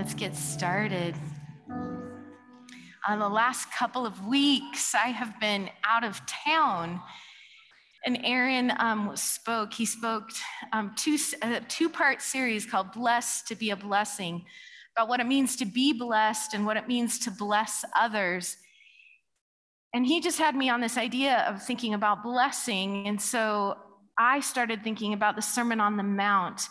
Let's get started. On the last couple of weeks, I have been out of town. And Aaron um, spoke, he spoke um, two, a two part series called Blessed to be a Blessing about what it means to be blessed and what it means to bless others. And he just had me on this idea of thinking about blessing. And so I started thinking about the Sermon on the Mount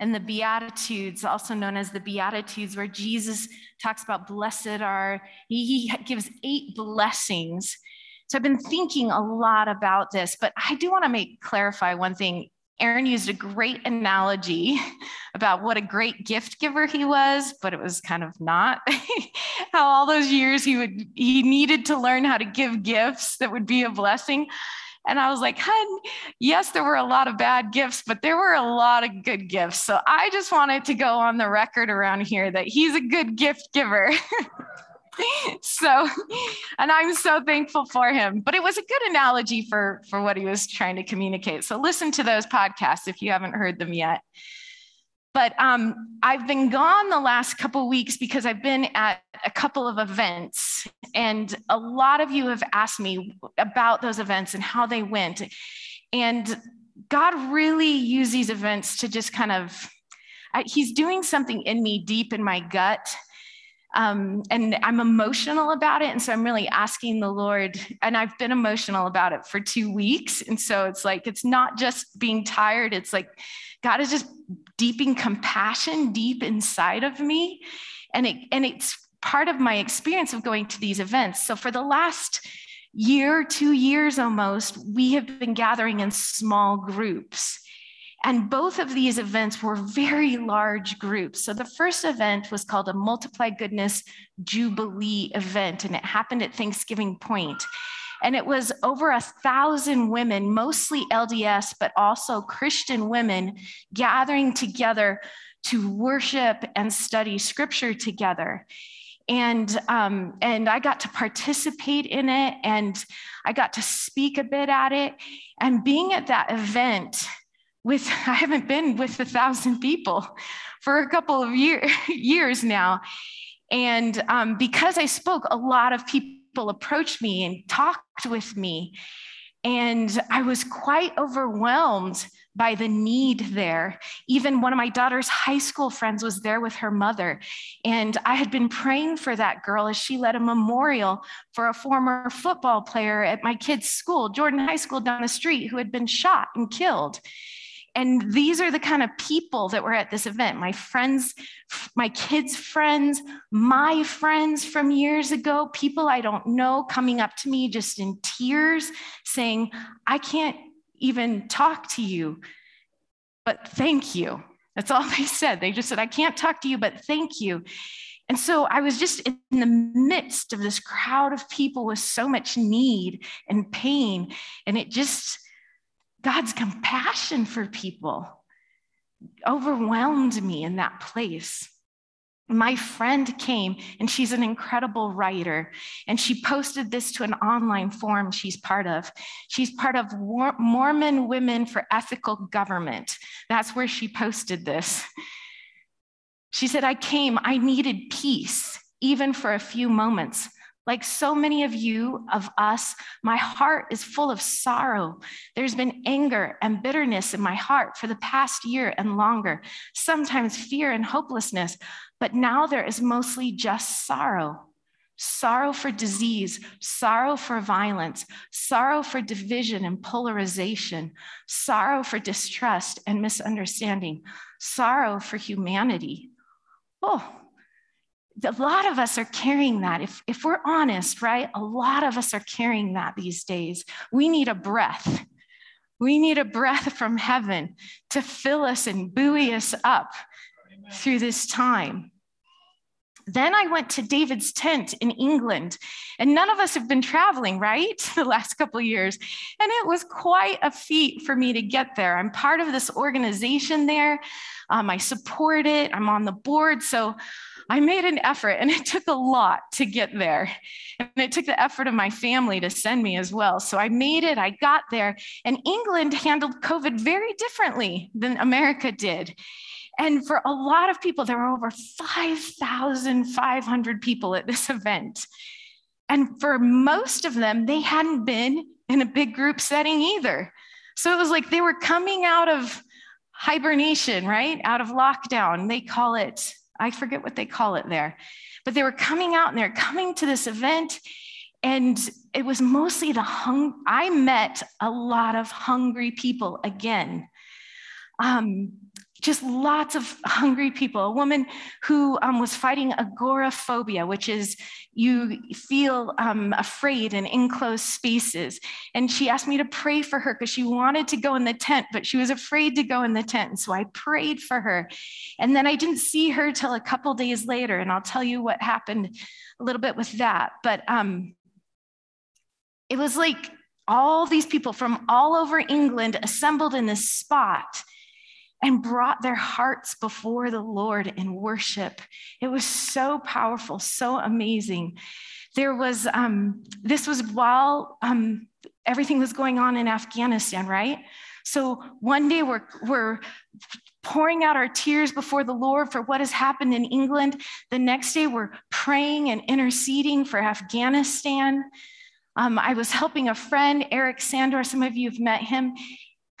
and the Beatitudes, also known as the Beatitudes, where Jesus talks about blessed are, he, gives eight blessings. So I've been thinking a lot about this, but I do want to make clarify one thing. Aaron used a great analogy about what a great gift giver he was, but it was kind of not. how all those years he would he needed to learn how to give gifts that would be a blessing. And I was like, hun, yes, there were a lot of bad gifts, but there were a lot of good gifts. So I just wanted to go on the record around here that he's a good gift giver. so, and I'm so thankful for him. But it was a good analogy for, for what he was trying to communicate. So listen to those podcasts if you haven't heard them yet. But um, I've been gone the last couple weeks because I've been at a couple of events, and a lot of you have asked me about those events and how they went. And God really used these events to just kind of, He's doing something in me deep in my gut. Um, and I'm emotional about it. And so I'm really asking the Lord, and I've been emotional about it for two weeks. And so it's like, it's not just being tired, it's like, God is just deeping compassion deep inside of me. And, it, and it's part of my experience of going to these events. So for the last year, two years almost, we have been gathering in small groups. And both of these events were very large groups. So the first event was called a Multiply Goodness Jubilee event, and it happened at Thanksgiving Point. And it was over a thousand women, mostly LDS, but also Christian women, gathering together to worship and study scripture together. And, um, and I got to participate in it and I got to speak a bit at it. And being at that event with, I haven't been with a thousand people for a couple of year, years now. And um, because I spoke, a lot of people people approached me and talked with me. And I was quite overwhelmed by the need there. Even one of my daughter's high school friends was there with her mother. And I had been praying for that girl as she led a memorial for a former football player at my kid's school, Jordan High School down the street, who had been shot and killed. And these are the kind of people that were at this event my friends, my kids' friends, my friends from years ago, people I don't know coming up to me just in tears saying, I can't even talk to you, but thank you. That's all they said. They just said, I can't talk to you, but thank you. And so I was just in the midst of this crowd of people with so much need and pain. And it just, God's compassion for people overwhelmed me in that place. My friend came and she's an incredible writer, and she posted this to an online forum she's part of. She's part of Mormon Women for Ethical Government. That's where she posted this. She said, I came, I needed peace, even for a few moments. Like so many of you, of us, my heart is full of sorrow. There's been anger and bitterness in my heart for the past year and longer, sometimes fear and hopelessness, but now there is mostly just sorrow sorrow for disease, sorrow for violence, sorrow for division and polarization, sorrow for distrust and misunderstanding, sorrow for humanity. Oh, a lot of us are carrying that. If, if we're honest, right? A lot of us are carrying that these days. We need a breath. We need a breath from heaven to fill us and buoy us up Amen. through this time. Then I went to David's tent in England, and none of us have been traveling, right? The last couple years. And it was quite a feat for me to get there. I'm part of this organization there. Um, I support it, I'm on the board. So I made an effort and it took a lot to get there. And it took the effort of my family to send me as well. So I made it, I got there, and England handled COVID very differently than America did. And for a lot of people, there were over 5,500 people at this event. And for most of them, they hadn't been in a big group setting either. So it was like they were coming out of hibernation, right? Out of lockdown. They call it, I forget what they call it there, but they were coming out and they're coming to this event. And it was mostly the hung, I met a lot of hungry people again. Um, just lots of hungry people. A woman who um, was fighting agoraphobia, which is you feel um, afraid in enclosed spaces. And she asked me to pray for her because she wanted to go in the tent, but she was afraid to go in the tent. And so I prayed for her. And then I didn't see her till a couple days later. And I'll tell you what happened a little bit with that. But um, it was like all these people from all over England assembled in this spot and brought their hearts before the Lord in worship. It was so powerful, so amazing. There was, um, this was while um, everything was going on in Afghanistan, right? So one day we're, we're pouring out our tears before the Lord for what has happened in England. The next day we're praying and interceding for Afghanistan. Um, I was helping a friend, Eric Sandor. Some of you have met him.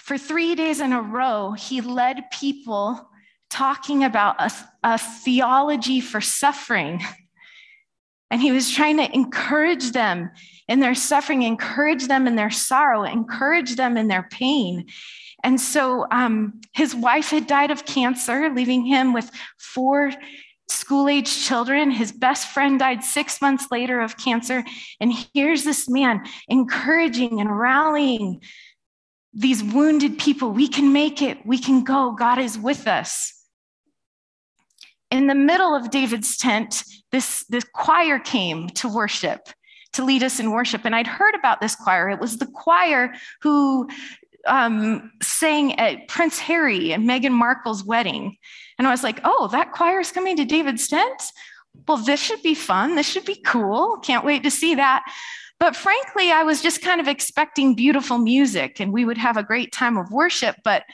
For three days in a row, he led people talking about a, a theology for suffering. And he was trying to encourage them in their suffering, encourage them in their sorrow, encourage them in their pain. And so um, his wife had died of cancer, leaving him with four school age children. His best friend died six months later of cancer. And here's this man encouraging and rallying these wounded people. We can make it. We can go. God is with us. In the middle of David's tent, this, this choir came to worship, to lead us in worship. And I'd heard about this choir. It was the choir who um, sang at Prince Harry and Meghan Markle's wedding. And I was like, oh, that choir is coming to David's tent? Well, this should be fun. This should be cool. Can't wait to see that. But frankly, I was just kind of expecting beautiful music and we would have a great time of worship. But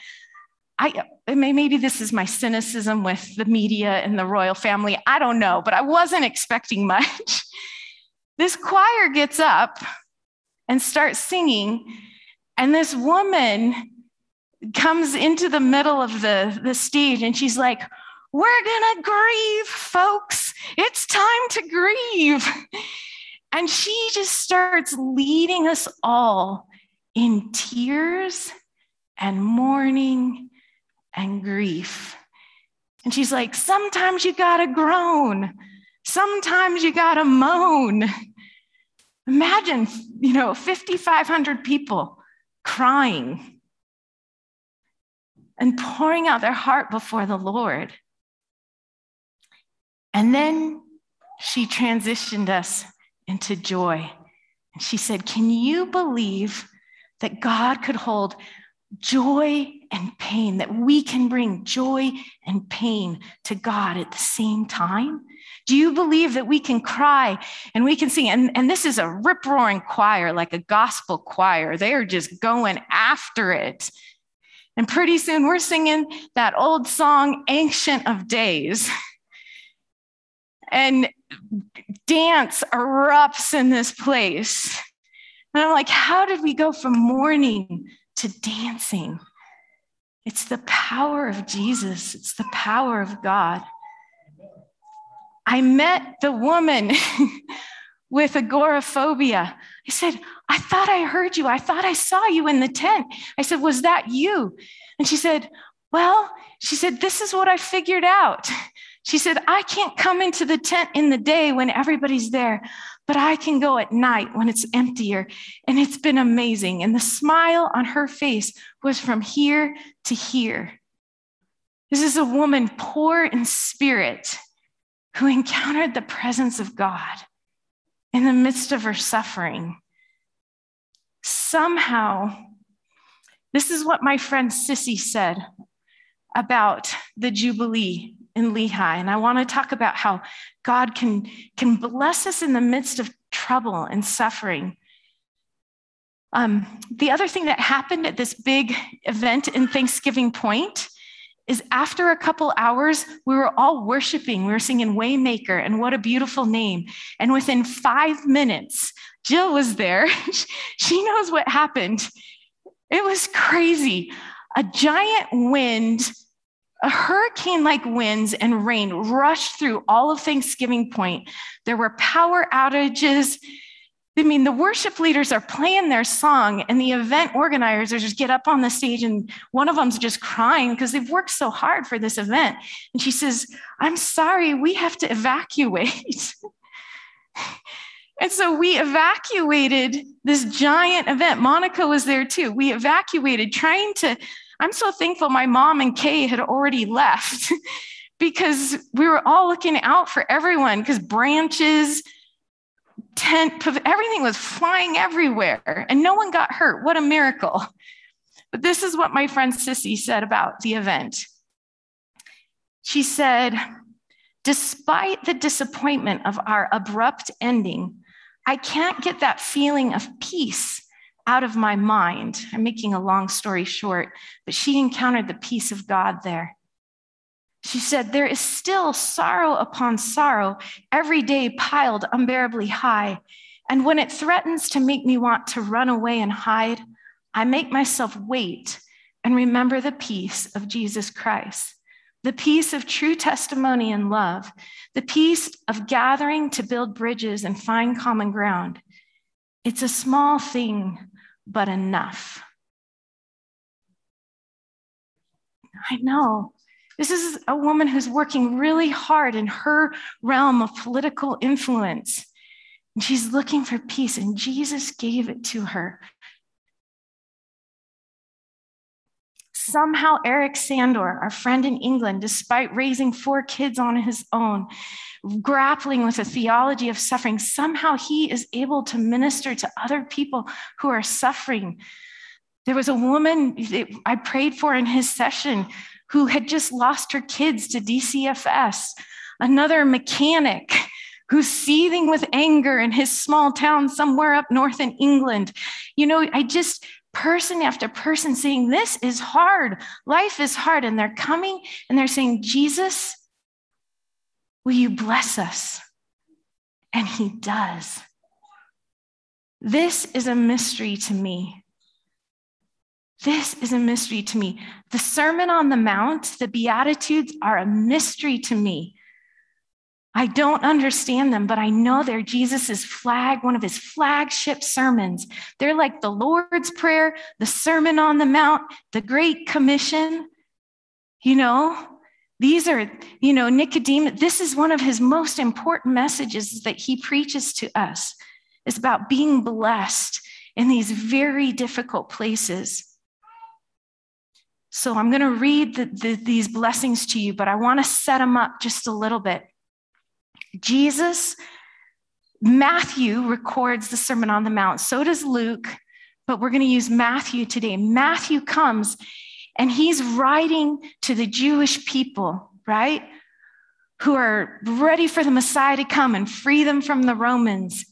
I maybe this is my cynicism with the media and the royal family. I don't know, but I wasn't expecting much. this choir gets up and starts singing, and this woman comes into the middle of the, the stage and she's like, We're gonna grieve, folks. It's time to grieve. And she just starts leading us all in tears and mourning and grief. And she's like, sometimes you gotta groan, sometimes you gotta moan. Imagine, you know, 5,500 people crying and pouring out their heart before the Lord. And then she transitioned us into joy. And she said, Can you believe that God could hold joy and pain, that we can bring joy and pain to God at the same time? Do you believe that we can cry and we can sing? And, and this is a rip roaring choir, like a gospel choir. They are just going after it. And pretty soon we're singing that old song, Ancient of Days. And dance erupts in this place. And I'm like, how did we go from mourning to dancing? It's the power of Jesus, it's the power of God. I met the woman with agoraphobia. I said, I thought I heard you. I thought I saw you in the tent. I said, Was that you? And she said, Well, she said, This is what I figured out. She said, I can't come into the tent in the day when everybody's there, but I can go at night when it's emptier. And it's been amazing. And the smile on her face was from here to here. This is a woman poor in spirit who encountered the presence of God in the midst of her suffering. Somehow, this is what my friend Sissy said about the Jubilee in Lehi. And I want to talk about how God can, can bless us in the midst of trouble and suffering. Um, the other thing that happened at this big event in Thanksgiving Point is after a couple hours, we were all worshiping. We were singing Waymaker and what a beautiful name. And within five minutes, Jill was there. she knows what happened. It was crazy. A giant wind, a hurricane like winds and rain rushed through all of Thanksgiving Point. There were power outages. I mean, the worship leaders are playing their song, and the event organizers just get up on the stage, and one of them's just crying because they've worked so hard for this event. And she says, I'm sorry, we have to evacuate. and so we evacuated this giant event. Monica was there too. We evacuated, trying to. I'm so thankful my mom and Kay had already left because we were all looking out for everyone because branches, tent, everything was flying everywhere and no one got hurt. What a miracle. But this is what my friend Sissy said about the event. She said, Despite the disappointment of our abrupt ending, I can't get that feeling of peace out of my mind. I'm making a long story short, but she encountered the peace of God there. She said, There is still sorrow upon sorrow, every day piled unbearably high. And when it threatens to make me want to run away and hide, I make myself wait and remember the peace of Jesus Christ, the peace of true testimony and love, the peace of gathering to build bridges and find common ground. It's a small thing, but enough. I know. This is a woman who's working really hard in her realm of political influence. And she's looking for peace, and Jesus gave it to her. Somehow, Eric Sandor, our friend in England, despite raising four kids on his own, grappling with a theology of suffering, somehow he is able to minister to other people who are suffering. There was a woman I prayed for in his session who had just lost her kids to DCFS, another mechanic who's seething with anger in his small town somewhere up north in England. You know, I just, person after person saying, This is hard. Life is hard. And they're coming and they're saying, Jesus, will you bless us? And he does. This is a mystery to me. This is a mystery to me. The Sermon on the Mount, the Beatitudes are a mystery to me. I don't understand them, but I know they're Jesus's flag, one of his flagship sermons. They're like the Lord's Prayer, the Sermon on the Mount, the Great Commission. You know, these are, you know, Nicodemus, this is one of his most important messages that he preaches to us. It's about being blessed in these very difficult places. So I'm going to read the, the, these blessings to you, but I want to set them up just a little bit. Jesus, Matthew records the Sermon on the Mount. So does Luke, but we're going to use Matthew today. Matthew comes and he's writing to the Jewish people, right? Who are ready for the Messiah to come and free them from the Romans.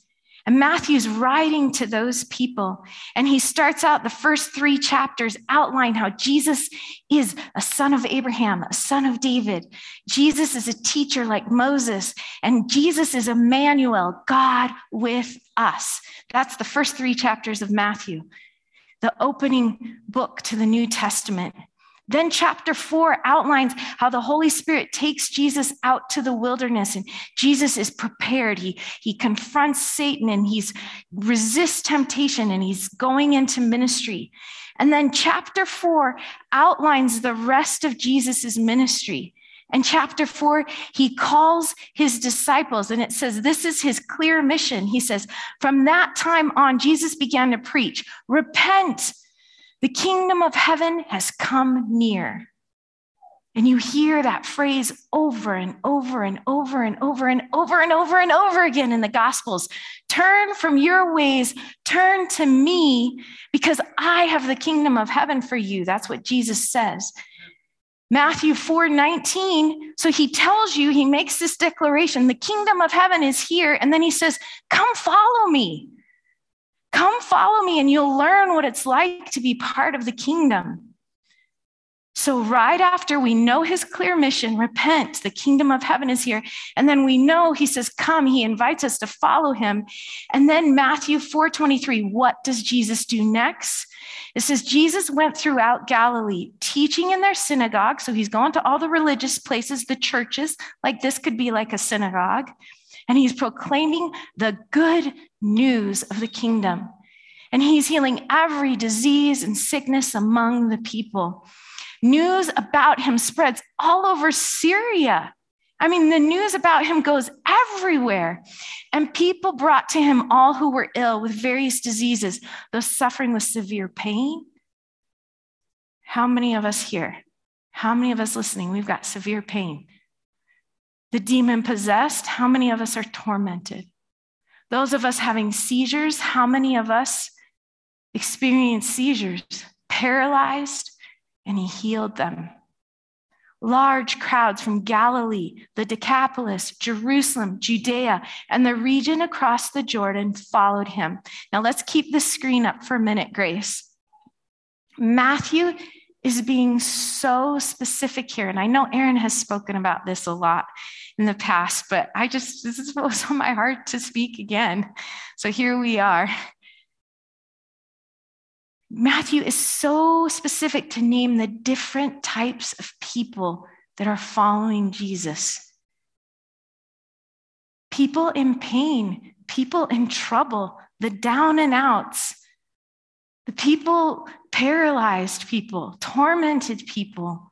And Matthew's writing to those people. And he starts out the first three chapters outline how Jesus is a son of Abraham, a son of David. Jesus is a teacher like Moses. And Jesus is Emmanuel, God with us. That's the first three chapters of Matthew, the opening book to the New Testament. Then, chapter four outlines how the Holy Spirit takes Jesus out to the wilderness and Jesus is prepared. He, he confronts Satan and he's resists temptation and he's going into ministry. And then, chapter four outlines the rest of Jesus's ministry. And chapter four, he calls his disciples, and it says, This is his clear mission. He says, From that time on, Jesus began to preach, Repent the kingdom of heaven has come near. And you hear that phrase over and over and over and over and over and over and over again in the Gospels. Turn from your ways, turn to me, because I have the kingdom of heaven for you. That's what Jesus says. Matthew 4 19. So he tells you, he makes this declaration the kingdom of heaven is here. And then he says, Come follow me. Come follow me and you'll learn what it's like to be part of the kingdom. So, right after we know his clear mission, repent, the kingdom of heaven is here. And then we know he says, Come, he invites us to follow him. And then Matthew 4 23, what does Jesus do next? It says, Jesus went throughout Galilee, teaching in their synagogue. So he's gone to all the religious places, the churches, like this could be like a synagogue. And he's proclaiming the good news of the kingdom. And he's healing every disease and sickness among the people. News about him spreads all over Syria. I mean, the news about him goes everywhere. And people brought to him all who were ill with various diseases, those suffering with severe pain. How many of us here, how many of us listening, we've got severe pain? The demon possessed, how many of us are tormented? Those of us having seizures, how many of us experience seizures? Paralyzed, and he healed them. Large crowds from Galilee, the Decapolis, Jerusalem, Judea, and the region across the Jordan followed him. Now let's keep the screen up for a minute, Grace. Matthew is being so specific here. And I know Aaron has spoken about this a lot in the past, but I just, this was on my heart to speak again. So here we are. Matthew is so specific to name the different types of people that are following Jesus. People in pain, people in trouble, the down and outs, the people, paralyzed people, tormented people,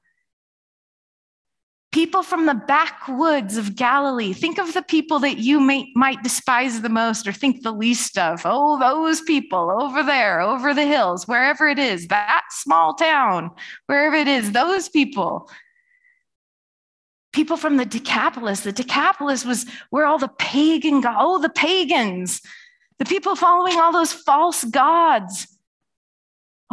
People from the backwoods of Galilee. Think of the people that you may, might despise the most or think the least of. Oh, those people over there, over the hills, wherever it is, that small town, wherever it is, those people. People from the Decapolis. The Decapolis was where all the pagan, oh, the pagans, the people following all those false gods.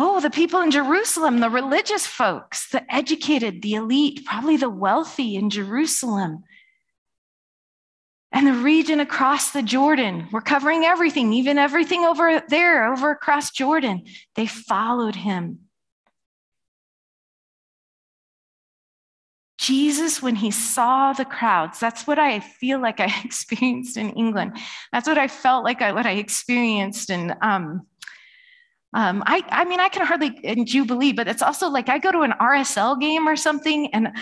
Oh, the people in Jerusalem, the religious folks, the educated, the elite, probably the wealthy in Jerusalem. And the region across the Jordan, we're covering everything, even everything over there, over across Jordan. They followed him. Jesus, when he saw the crowds, that's what I feel like I experienced in England. That's what I felt like I, what I experienced in um, um, I, I mean, I can hardly in Jubilee, but it's also like I go to an RSL game or something and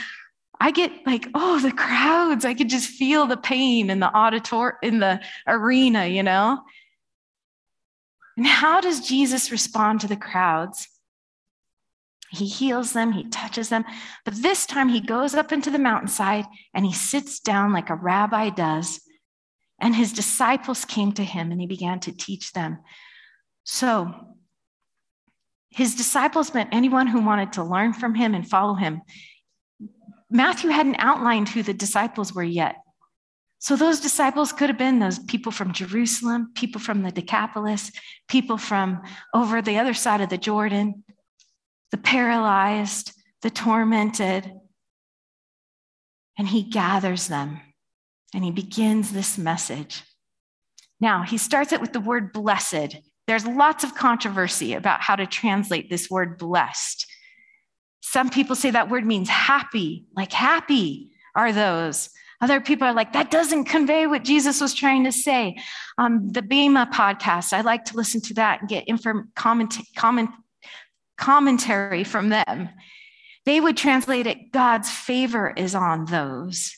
I get like, oh, the crowds. I could just feel the pain in the auditor in the arena, you know? And how does Jesus respond to the crowds? He heals them, he touches them, but this time he goes up into the mountainside and he sits down like a rabbi does. And his disciples came to him and he began to teach them. So, his disciples meant anyone who wanted to learn from him and follow him. Matthew hadn't outlined who the disciples were yet. So those disciples could have been those people from Jerusalem, people from the Decapolis, people from over the other side of the Jordan, the paralyzed, the tormented. And he gathers them and he begins this message. Now, he starts it with the word blessed. There's lots of controversy about how to translate this word blessed. Some people say that word means happy, like happy are those. Other people are like, that doesn't convey what Jesus was trying to say. Um, the Bema podcast, I like to listen to that and get inform- comment- comment- commentary from them. They would translate it, God's favor is on those.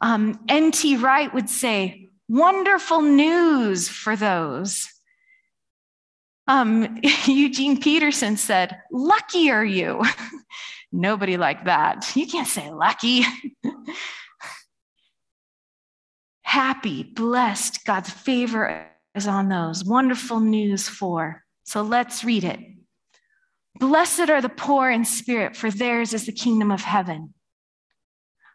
Um, N.T. Wright would say, wonderful news for those. Um, Eugene Peterson said, Lucky are you. Nobody like that. You can't say lucky. Happy, blessed, God's favor is on those. Wonderful news for. So let's read it. Blessed are the poor in spirit, for theirs is the kingdom of heaven.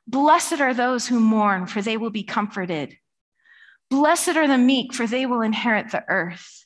Blessed are those who mourn, for they will be comforted. Blessed are the meek, for they will inherit the earth.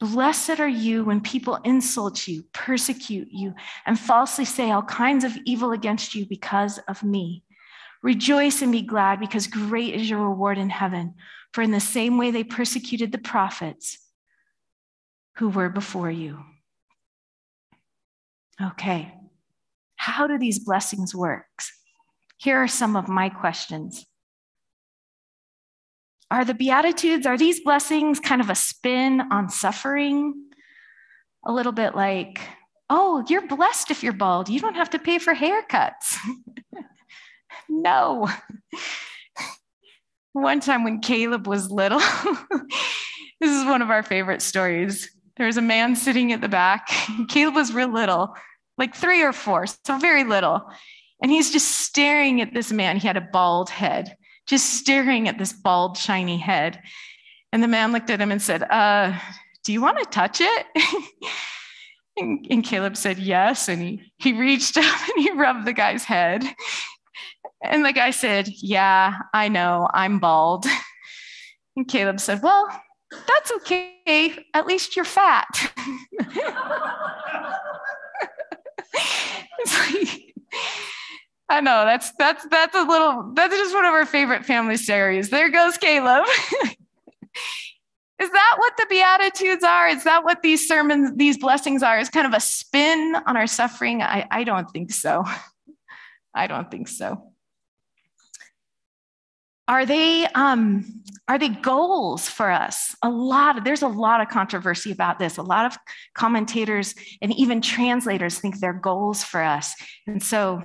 Blessed are you when people insult you, persecute you, and falsely say all kinds of evil against you because of me. Rejoice and be glad, because great is your reward in heaven. For in the same way they persecuted the prophets who were before you. Okay, how do these blessings work? Here are some of my questions. Are the Beatitudes, are these blessings kind of a spin on suffering? A little bit like, oh, you're blessed if you're bald. You don't have to pay for haircuts. no. One time when Caleb was little, this is one of our favorite stories. There was a man sitting at the back. Caleb was real little, like three or four, so very little. And he's just staring at this man. He had a bald head, just staring at this bald, shiny head. And the man looked at him and said, uh, Do you want to touch it? and, and Caleb said, Yes. And he, he reached up and he rubbed the guy's head. And the guy said, Yeah, I know, I'm bald. And Caleb said, Well, that's okay. At least you're fat. like, I know that's that's that's a little that's just one of our favorite family stories. There goes Caleb. Is that what the Beatitudes are? Is that what these sermons, these blessings are? Is kind of a spin on our suffering? I, I don't think so. I don't think so. Are they um, are they goals for us? A lot of, there's a lot of controversy about this. A lot of commentators and even translators think they're goals for us. And so,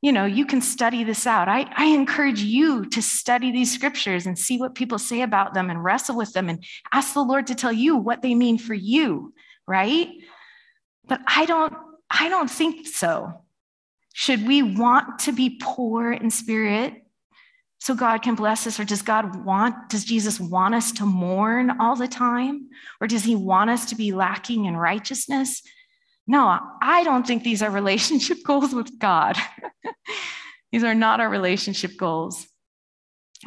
you know, you can study this out. I, I encourage you to study these scriptures and see what people say about them and wrestle with them and ask the Lord to tell you what they mean for you, right? But I don't, I don't think so. Should we want to be poor in spirit so God can bless us? Or does God want, does Jesus want us to mourn all the time? Or does he want us to be lacking in righteousness? No, I don't think these are relationship goals with God. these are not our relationship goals.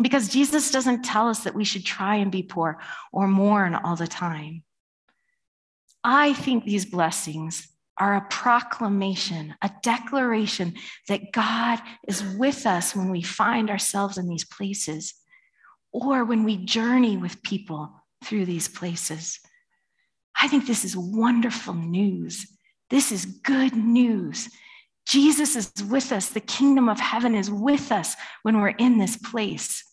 Because Jesus doesn't tell us that we should try and be poor or mourn all the time. I think these blessings are a proclamation, a declaration that God is with us when we find ourselves in these places or when we journey with people through these places. I think this is wonderful news. This is good news. Jesus is with us. The kingdom of heaven is with us when we're in this place.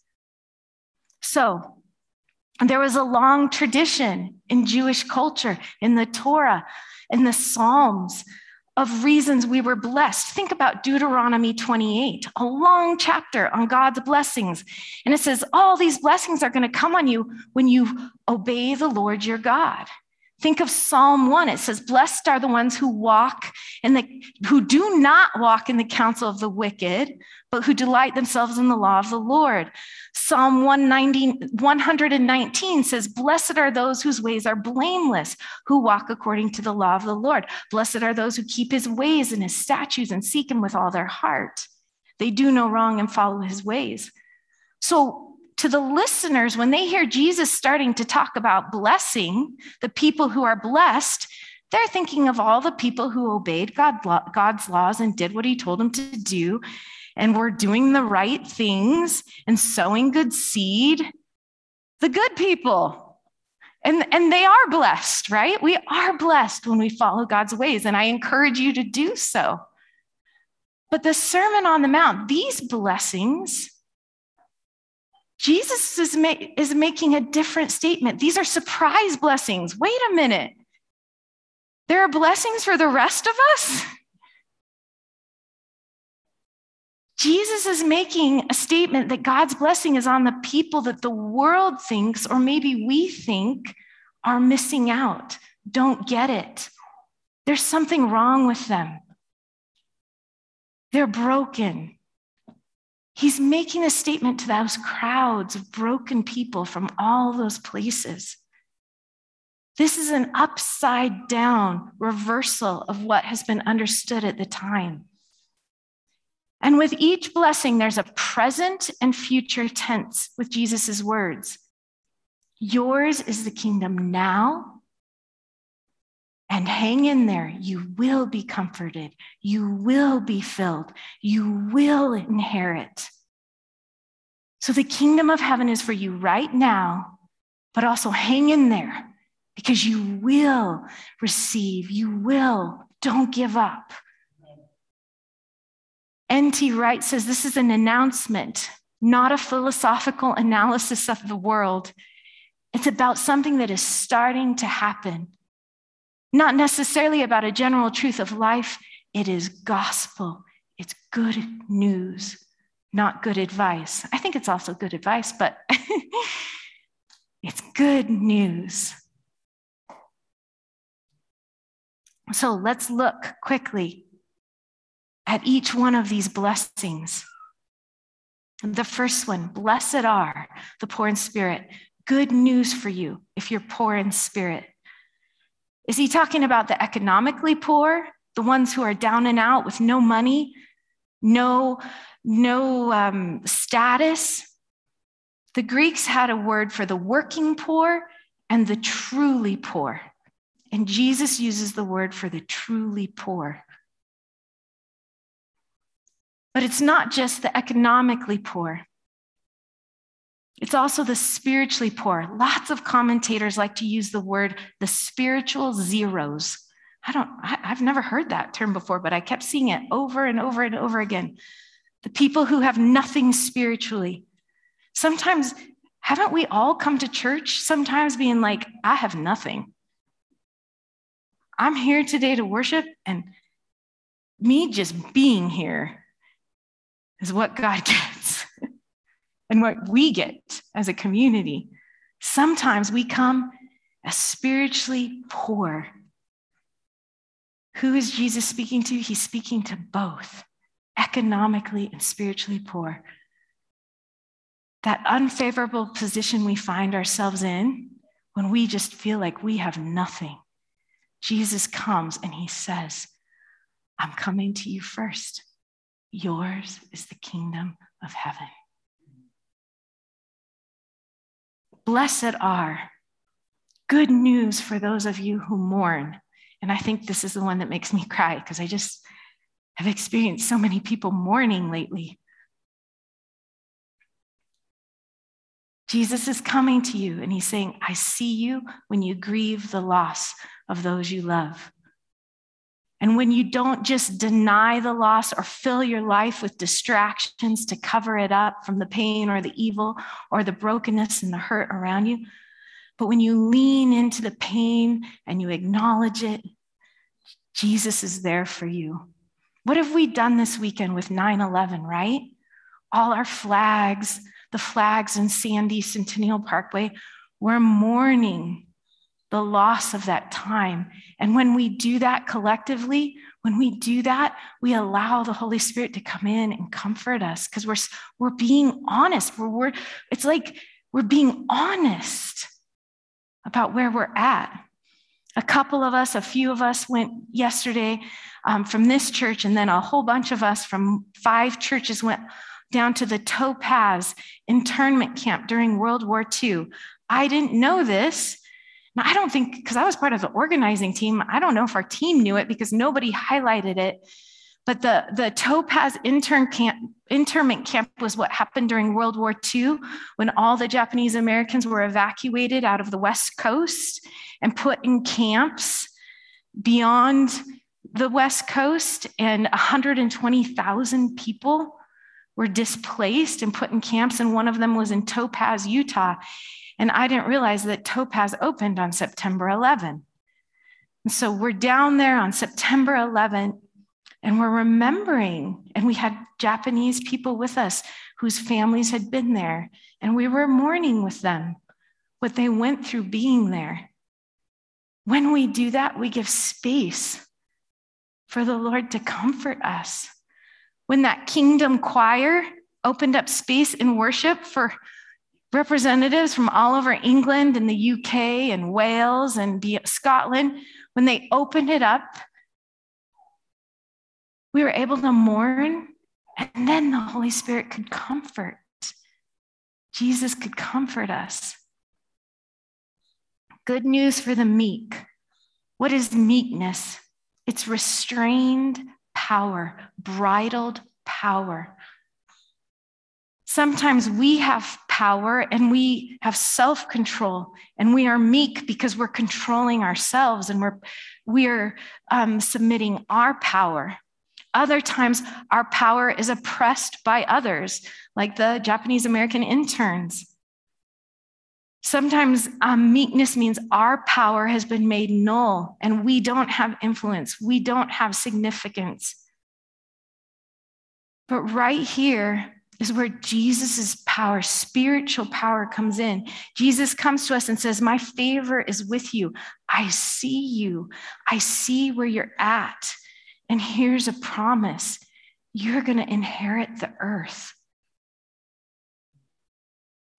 So, there was a long tradition in Jewish culture, in the Torah, in the Psalms of reasons we were blessed. Think about Deuteronomy 28, a long chapter on God's blessings. And it says, All these blessings are going to come on you when you obey the Lord your God. Think of Psalm 1. It says, Blessed are the ones who walk and the who do not walk in the counsel of the wicked, but who delight themselves in the law of the Lord. Psalm 119 says, Blessed are those whose ways are blameless, who walk according to the law of the Lord. Blessed are those who keep his ways and his statutes and seek him with all their heart. They do no wrong and follow his ways. So to the listeners, when they hear Jesus starting to talk about blessing the people who are blessed, they're thinking of all the people who obeyed God, God's laws and did what he told them to do and were doing the right things and sowing good seed. The good people. And, and they are blessed, right? We are blessed when we follow God's ways, and I encourage you to do so. But the Sermon on the Mount, these blessings, Jesus is, ma- is making a different statement. These are surprise blessings. Wait a minute. There are blessings for the rest of us? Jesus is making a statement that God's blessing is on the people that the world thinks, or maybe we think, are missing out, don't get it. There's something wrong with them. They're broken. He's making a statement to those crowds of broken people from all those places. This is an upside down reversal of what has been understood at the time. And with each blessing, there's a present and future tense with Jesus' words. Yours is the kingdom now, and hang in there. You will be comforted. You will be filled. You will inherit. So the kingdom of heaven is for you right now, but also hang in there because you will receive. You will. Don't give up. N.T. Wright says this is an announcement, not a philosophical analysis of the world. It's about something that is starting to happen, not necessarily about a general truth of life. It is gospel, it's good news, not good advice. I think it's also good advice, but it's good news. So let's look quickly at each one of these blessings. The first one, blessed are the poor in spirit. Good news for you if you're poor in spirit. Is he talking about the economically poor, the ones who are down and out with no money, no, no um, status? The Greeks had a word for the working poor and the truly poor. And Jesus uses the word for the truly poor. But it's not just the economically poor. It's also the spiritually poor. Lots of commentators like to use the word the spiritual zeros. I don't, I, have never heard that term before, but I kept seeing it over and over and over again. The people who have nothing spiritually. Sometimes, haven't we all come to church sometimes being like, I have nothing? I'm here today to worship, and me just being here is what God gets and what we get as a community. Sometimes we come as spiritually poor. Who is Jesus speaking to? He's speaking to both economically and spiritually poor. That unfavorable position we find ourselves in when we just feel like we have nothing. Jesus comes and he says, I'm coming to you first. Yours is the kingdom of heaven. Blessed are good news for those of you who mourn. And I think this is the one that makes me cry because I just have experienced so many people mourning lately. Jesus is coming to you and he's saying, I see you when you grieve the loss of those you love. And when you don't just deny the loss or fill your life with distractions to cover it up from the pain or the evil or the brokenness and the hurt around you, but when you lean into the pain and you acknowledge it, Jesus is there for you. What have we done this weekend with 9 11, right? All our flags, the flags in Sandy Centennial Parkway, we're mourning the loss of that time. And when we do that collectively, when we do that, we allow the Holy Spirit to come in and comfort us because we're, we're being honest. We're, we're, it's like we're being honest about where we're at. A couple of us, a few of us went yesterday um, from this church, and then a whole bunch of us from five churches went down to the Topaz internment camp during World War II. I didn't know this now, I don't think, because I was part of the organizing team, I don't know if our team knew it because nobody highlighted it. But the, the Topaz intern camp, internment camp was what happened during World War II when all the Japanese Americans were evacuated out of the West Coast and put in camps beyond the West Coast, and 120,000 people were displaced and put in camps, and one of them was in Topaz, Utah. And I didn't realize that Topaz opened on September 11. And so we're down there on September 11 and we're remembering, and we had Japanese people with us whose families had been there, and we were mourning with them what they went through being there. When we do that, we give space for the Lord to comfort us. When that kingdom choir opened up space in worship for representatives from all over England and the UK and Wales and Scotland, when they opened it up, we were able to mourn And then the Holy Spirit could comfort. Jesus could comfort us. Good news for the meek. What is meekness? It's restrained power, bridled power. Sometimes we have power and we have self control and we are meek because we're controlling ourselves and we're, we're um, submitting our power. Other times, our power is oppressed by others, like the Japanese American interns. Sometimes um, meekness means our power has been made null and we don't have influence, we don't have significance. But right here is where Jesus' power, spiritual power, comes in. Jesus comes to us and says, My favor is with you. I see you, I see where you're at. And here's a promise you're going to inherit the earth.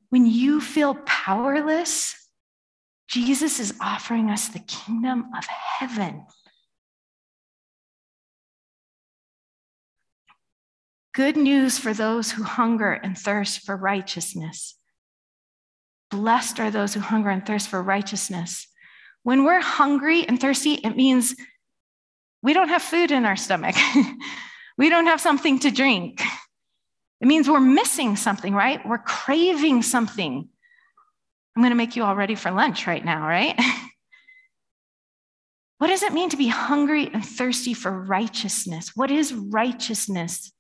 When you feel powerless, Jesus is offering us the kingdom of heaven. Good news for those who hunger and thirst for righteousness. Blessed are those who hunger and thirst for righteousness. When we're hungry and thirsty, it means we don't have food in our stomach. we don't have something to drink. It means we're missing something, right? We're craving something. I'm going to make you all ready for lunch right now, right? what does it mean to be hungry and thirsty for righteousness? What is righteousness?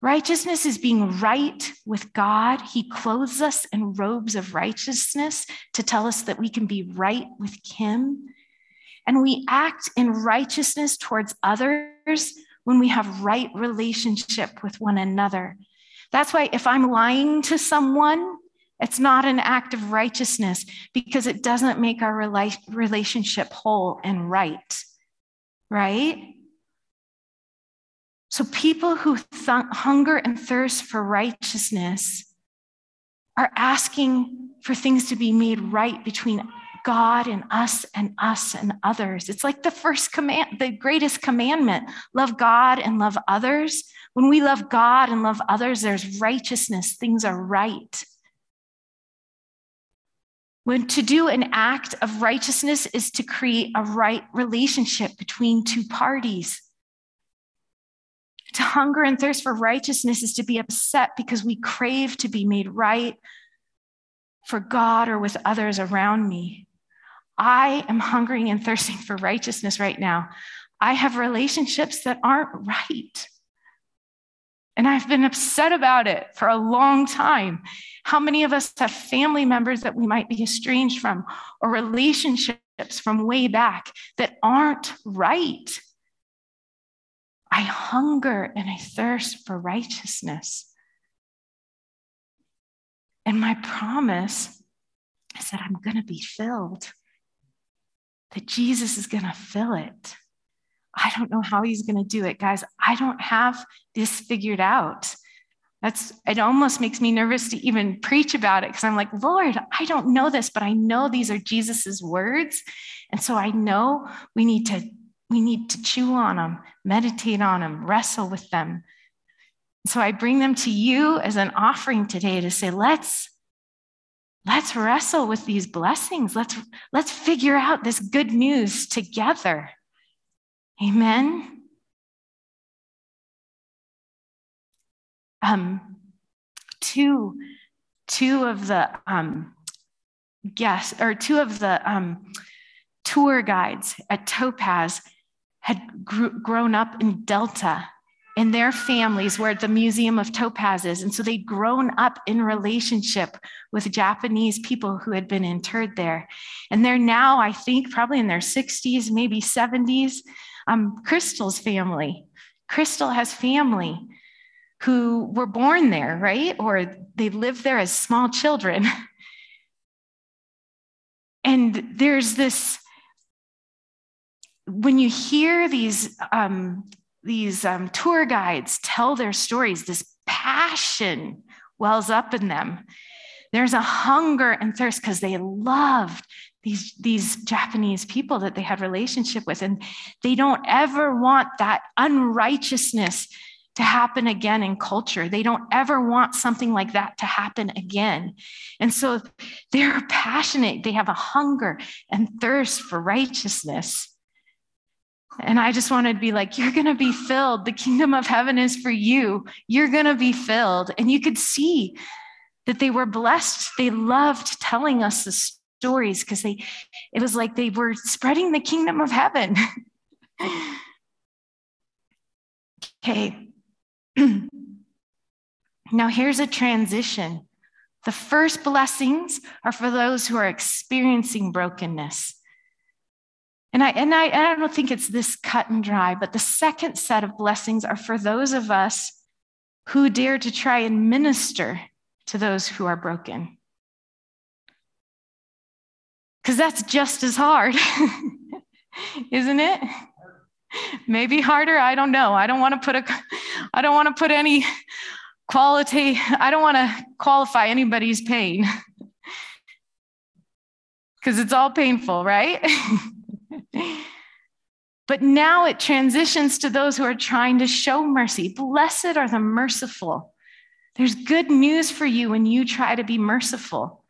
Righteousness is being right with God. He clothes us in robes of righteousness to tell us that we can be right with Him. And we act in righteousness towards others when we have right relationship with one another. That's why if I'm lying to someone, it's not an act of righteousness because it doesn't make our relationship whole and right. Right? So people who th- hunger and thirst for righteousness are asking for things to be made right between God and us and us and others. It's like the first command, the greatest commandment love God and love others. When we love God and love others, there's righteousness, things are right. When to do an act of righteousness is to create a right relationship between two parties. To hunger and thirst for righteousness is to be upset because we crave to be made right for God or with others around me. I am hungering and thirsting for righteousness right now. I have relationships that aren't right. And I've been upset about it for a long time. How many of us have family members that we might be estranged from or relationships from way back that aren't right? I hunger and I thirst for righteousness. And my promise is that I'm going to be filled, that Jesus is going to fill it. I don't know how he's going to do it, guys. I don't have this figured out. That's it almost makes me nervous to even preach about it because I'm like, Lord, I don't know this, but I know these are Jesus's words. And so I know we need to we need to chew on them, meditate on them, wrestle with them. So I bring them to you as an offering today to say, let's let's wrestle with these blessings. Let's let's figure out this good news together. Amen. Um, two, two of the um, guests or two of the um, tour guides at Topaz had gr- grown up in Delta and their families were at the Museum of Topazes. And so they'd grown up in relationship with Japanese people who had been interred there. And they're now, I think, probably in their 60s, maybe 70s. Um, Crystal's family. Crystal has family who were born there, right? Or they lived there as small children. and there's this when you hear these um, these um, tour guides tell their stories, this passion wells up in them. There's a hunger and thirst because they loved these, these Japanese people that they had relationship with, and they don't ever want that unrighteousness to happen again in culture. They don't ever want something like that to happen again. And so they're passionate, they have a hunger and thirst for righteousness. And I just wanted to be like, you're going to be filled. The kingdom of heaven is for you. You're going to be filled. And you could see that they were blessed. They loved telling us the stories because they, it was like they were spreading the kingdom of heaven. okay. now here's a transition. The first blessings are for those who are experiencing brokenness. And I, and I, and I don't think it's this cut and dry, but the second set of blessings are for those of us who dare to try and minister to those who are broken. Because that's just as hard, isn't it? Maybe harder, I don't know. I don't want to put a I don't want to put any quality, I don't want to qualify anybody's pain. Because it's all painful, right? but now it transitions to those who are trying to show mercy. Blessed are the merciful. There's good news for you when you try to be merciful.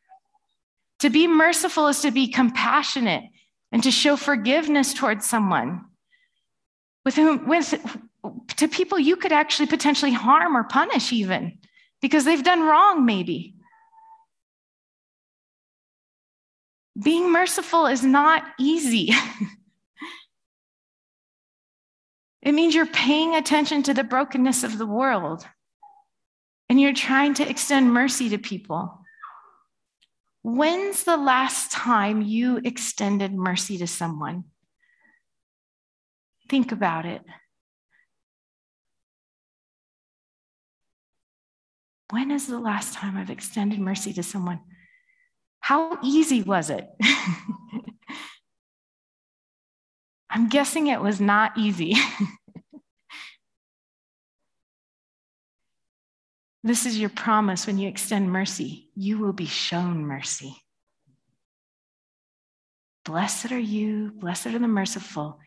To be merciful is to be compassionate and to show forgiveness towards someone with whom, with, to people you could actually potentially harm or punish, even because they've done wrong, maybe. Being merciful is not easy. it means you're paying attention to the brokenness of the world and you're trying to extend mercy to people. When's the last time you extended mercy to someone? Think about it. When is the last time I've extended mercy to someone? How easy was it? I'm guessing it was not easy. this is your promise when you extend mercy. You will be shown mercy. Blessed are you, blessed are the merciful,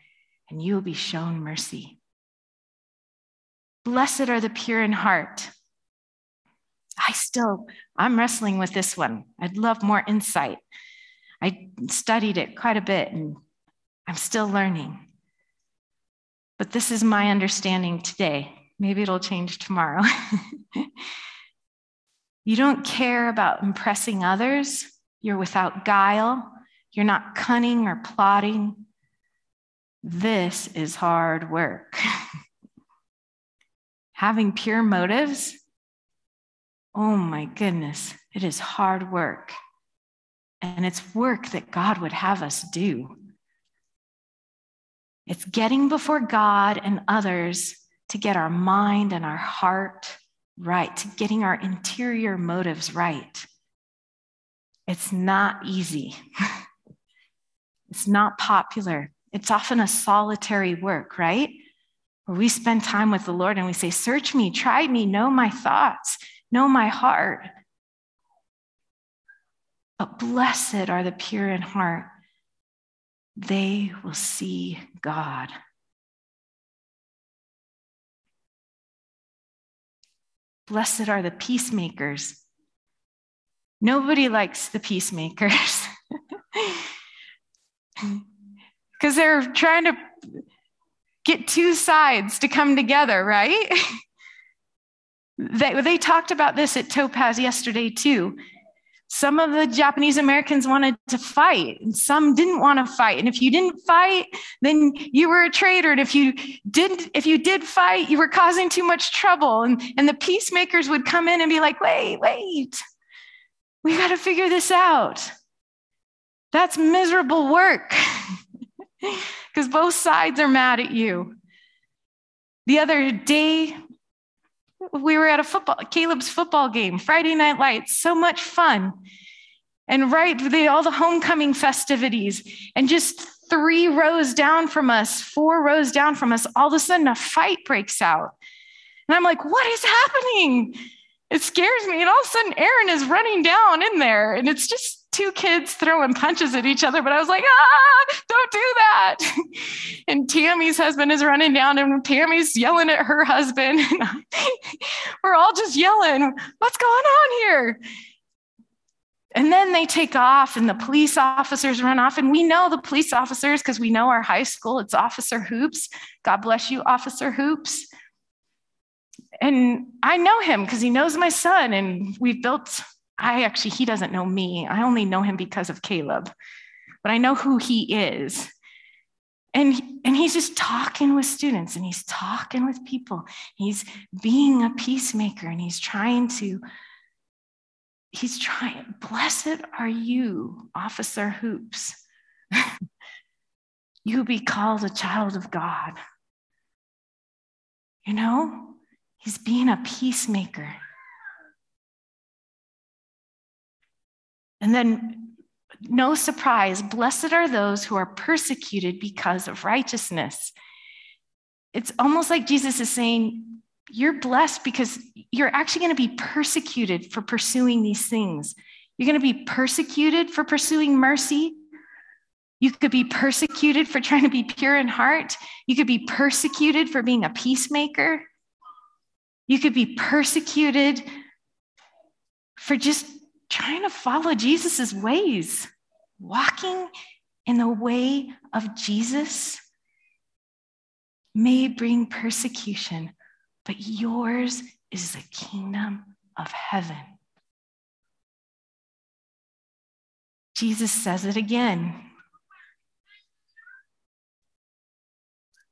and you will be shown mercy. Blessed are the pure in heart I still, I'm wrestling with this one. I'd love more insight. I studied it quite a bit and I'm still learning. But this is my understanding today. Maybe it'll change tomorrow. you don't care about impressing others. You're without guile. You're not cunning or plotting. This is hard work. Having pure motives Oh my goodness, it is hard work. And it's work that God would have us do. It's getting before God and others to get our mind and our heart right, to getting our interior motives right. It's not easy. it's not popular. It's often a solitary work, right? Where we spend time with the Lord and we say, Search me, try me, know my thoughts, know my heart. But blessed are the pure in heart, they will see God. Blessed are the peacemakers. Nobody likes the peacemakers because they're trying to get two sides to come together, right? They, they talked about this at Topaz yesterday, too. Some of the Japanese Americans wanted to fight, and some didn't want to fight. And if you didn't fight, then you were a traitor. And if you didn't, if you did fight, you were causing too much trouble. And, and the peacemakers would come in and be like, wait, wait, we got to figure this out. That's miserable work because both sides are mad at you. The other day, we were at a football, Caleb's football game, Friday Night Lights, so much fun. And right, they, all the homecoming festivities, and just three rows down from us, four rows down from us, all of a sudden a fight breaks out. And I'm like, what is happening? It scares me. And all of a sudden, Aaron is running down in there. And it's just, two kids throwing punches at each other, but I was like, ah, don't do that. And Tammy's husband is running down, and Tammy's yelling at her husband. We're all just yelling, what's going on here? And then they take off, and the police officers run off. And we know the police officers because we know our high school. It's Officer Hoops. God bless you, Officer Hoops. And I know him because he knows my son, and we've built. I actually, he doesn't know me. I only know him because of Caleb, but I know who he is. And, and he's just talking with students and he's talking with people. He's being a peacemaker and he's trying to he's trying, blessed are you, Officer Hoops. you be called a child of God. You know, he's being a peacemaker. And then, no surprise, blessed are those who are persecuted because of righteousness. It's almost like Jesus is saying, you're blessed because you're actually going to be persecuted for pursuing these things. You're going to be persecuted for pursuing mercy. You could be persecuted for trying to be pure in heart. You could be persecuted for being a peacemaker. You could be persecuted for just trying to follow Jesus's ways, walking in the way of Jesus may bring persecution, but yours is the kingdom of heaven. Jesus says it again.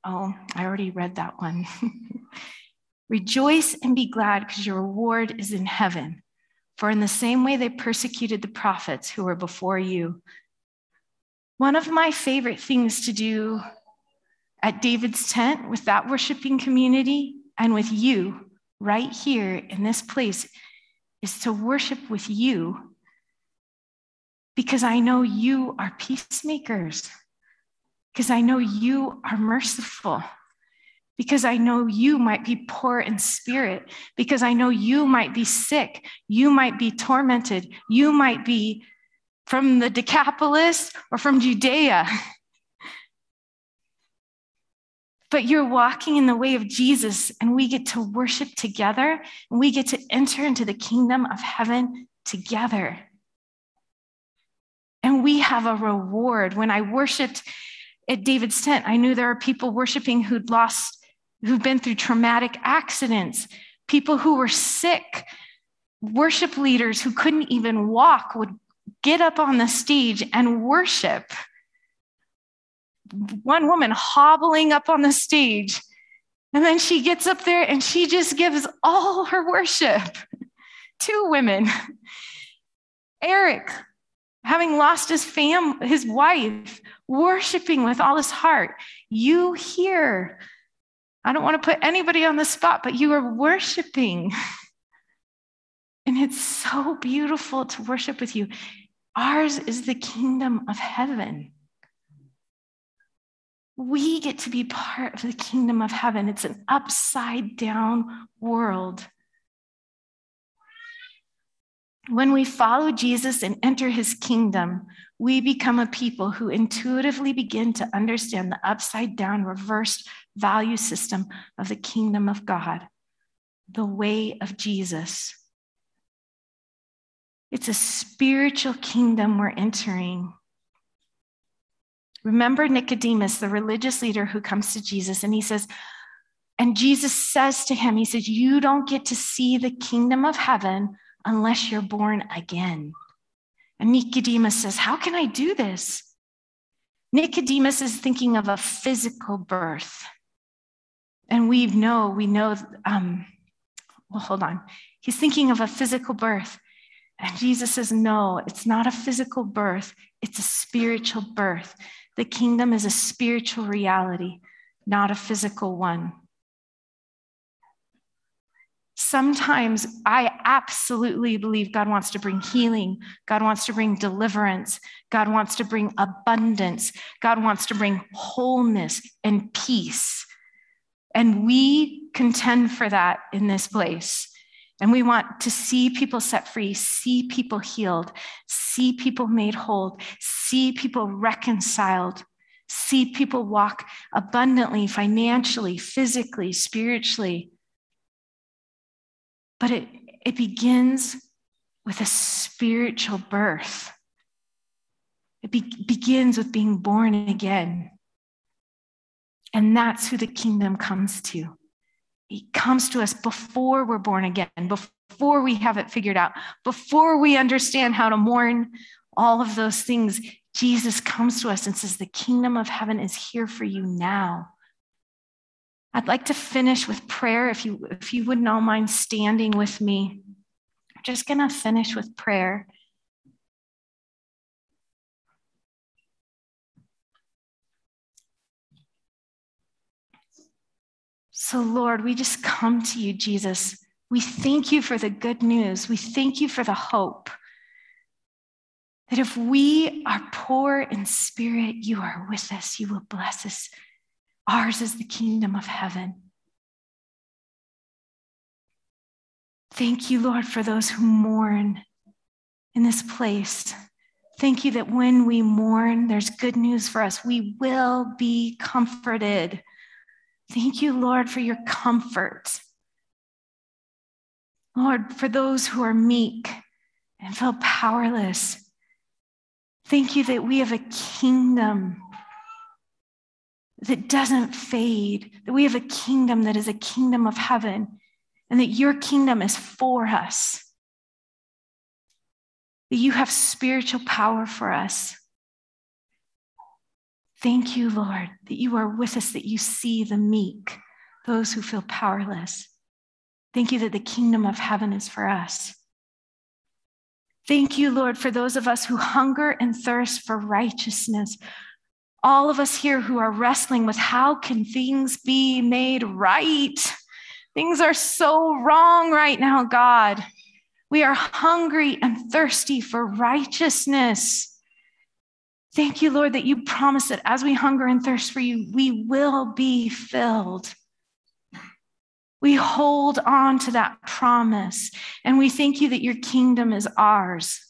Oh, I already read that one. Rejoice and be glad because your reward is in heaven. For in the same way they persecuted the prophets who were before you. One of my favorite things to do at David's tent with that worshiping community and with you right here in this place is to worship with you. Because I know you are peacemakers, because I know you are merciful, because I know you might be poor in spirit, because I know you might be sick, you might be tormented, you might be from the Decapolis or from Judea. but you're walking in the way of Jesus, and we get to worship together, and we get to enter into the kingdom of heaven together. And we have a reward. When I worshiped at David's tent, I knew there are people worshiping who'd lost, who've been through traumatic accidents, people who were sick, worship leaders who couldn't even walk would get up on the stage and worship one woman hobbling up on the stage. And then she gets up there and she just gives all her worship. Two women. Eric, having lost his fam, his wife, worshiping with all his heart. You here, I don't want to put anybody on the spot, but you are worshiping. And it's so beautiful to worship with you. Ours is the kingdom of heaven we get to be part of the kingdom of heaven. It's an upside down world. When we follow Jesus and enter his kingdom, we become a people who intuitively begin to understand the upside down, reversed value system of the kingdom of God, the way of Jesus. It's a spiritual kingdom we're entering. Remember Nicodemus, the religious leader who comes to Jesus, and he says, and Jesus says to him, He says, You don't get to see the kingdom of heaven unless you're born again. And Nicodemus says, How can I do this? Nicodemus is thinking of a physical birth. And we know, we know, um, well, hold on. He's thinking of a physical birth. And Jesus says, No, it's not a physical birth, it's a spiritual birth. The kingdom is a spiritual reality, not a physical one. Sometimes I absolutely believe God wants to bring healing. God wants to bring deliverance. God wants to bring abundance. God wants to bring wholeness and peace. And we contend for that in this place. And we want to see people set free, see people healed, see people made whole, see people reconciled, see people walk abundantly, financially, physically, spiritually. But it, it begins with a spiritual birth. It be- begins with being born again. And that's who the kingdom comes to. It comes to us before we're born again, before we have it figured out, before we understand how to mourn, all of those things. Jesus comes to us and says, The kingdom of heaven is here for you now. I'd like to finish with prayer. If you, if you wouldn't all mind standing with me, I'm just going to finish with prayer. So, Lord, we just come to you, Jesus. We thank you for the good news. We thank you for the hope that if we are poor in spirit, you are with us. You will bless us. Ours is the kingdom of heaven. Thank you, Lord, for those who mourn in this place. Thank you that when we mourn, there's good news for us. We will be comforted. Thank you, Lord, for your comfort. Lord, for those who are meek and feel powerless, thank you that we have a kingdom that doesn't fade, that we have a kingdom that is a kingdom of heaven, and that your kingdom is for us. That you have spiritual power for us. Thank you, Lord, that you are with us, that you see the meek, those who feel powerless. Thank you that the kingdom of heaven is for us. Thank you, Lord, for those of us who hunger and thirst for righteousness. All of us here who are wrestling with how can things be made right? Things are so wrong right now, God. We are hungry and thirsty for righteousness. Thank you, Lord, that you promise that as we hunger and thirst for you, we will be filled. We hold on to that promise and we thank you that your kingdom is ours.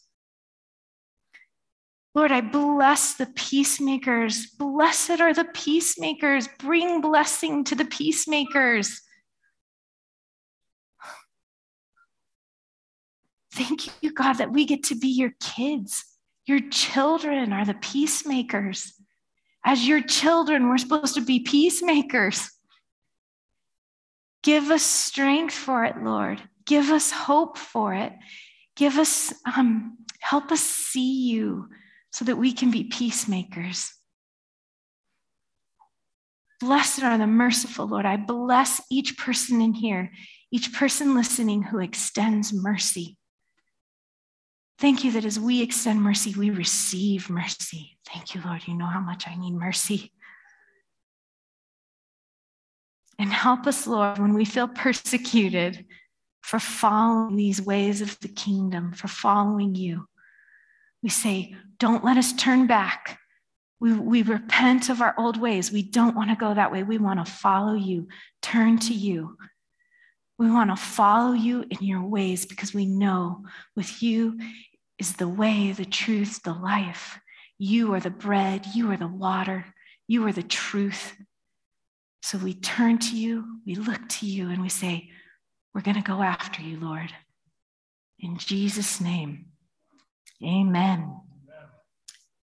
Lord, I bless the peacemakers. Blessed are the peacemakers. Bring blessing to the peacemakers. Thank you, God, that we get to be your kids. Your children are the peacemakers. As your children, we're supposed to be peacemakers. Give us strength for it, Lord. Give us hope for it. Give us, um, help us see you so that we can be peacemakers. Blessed are the merciful, Lord. I bless each person in here, each person listening who extends mercy. Thank you that as we extend mercy, we receive mercy. Thank you, Lord. You know how much I need mercy. And help us, Lord, when we feel persecuted for following these ways of the kingdom, for following you. We say, don't let us turn back. We, we repent of our old ways. We don't want to go that way. We want to follow you, turn to you. We want to follow you in your ways because we know with you is the way, the truth, the life. You are the bread, you are the water, you are the truth. So we turn to you, we look to you, and we say, We're going to go after you, Lord. In Jesus' name, amen.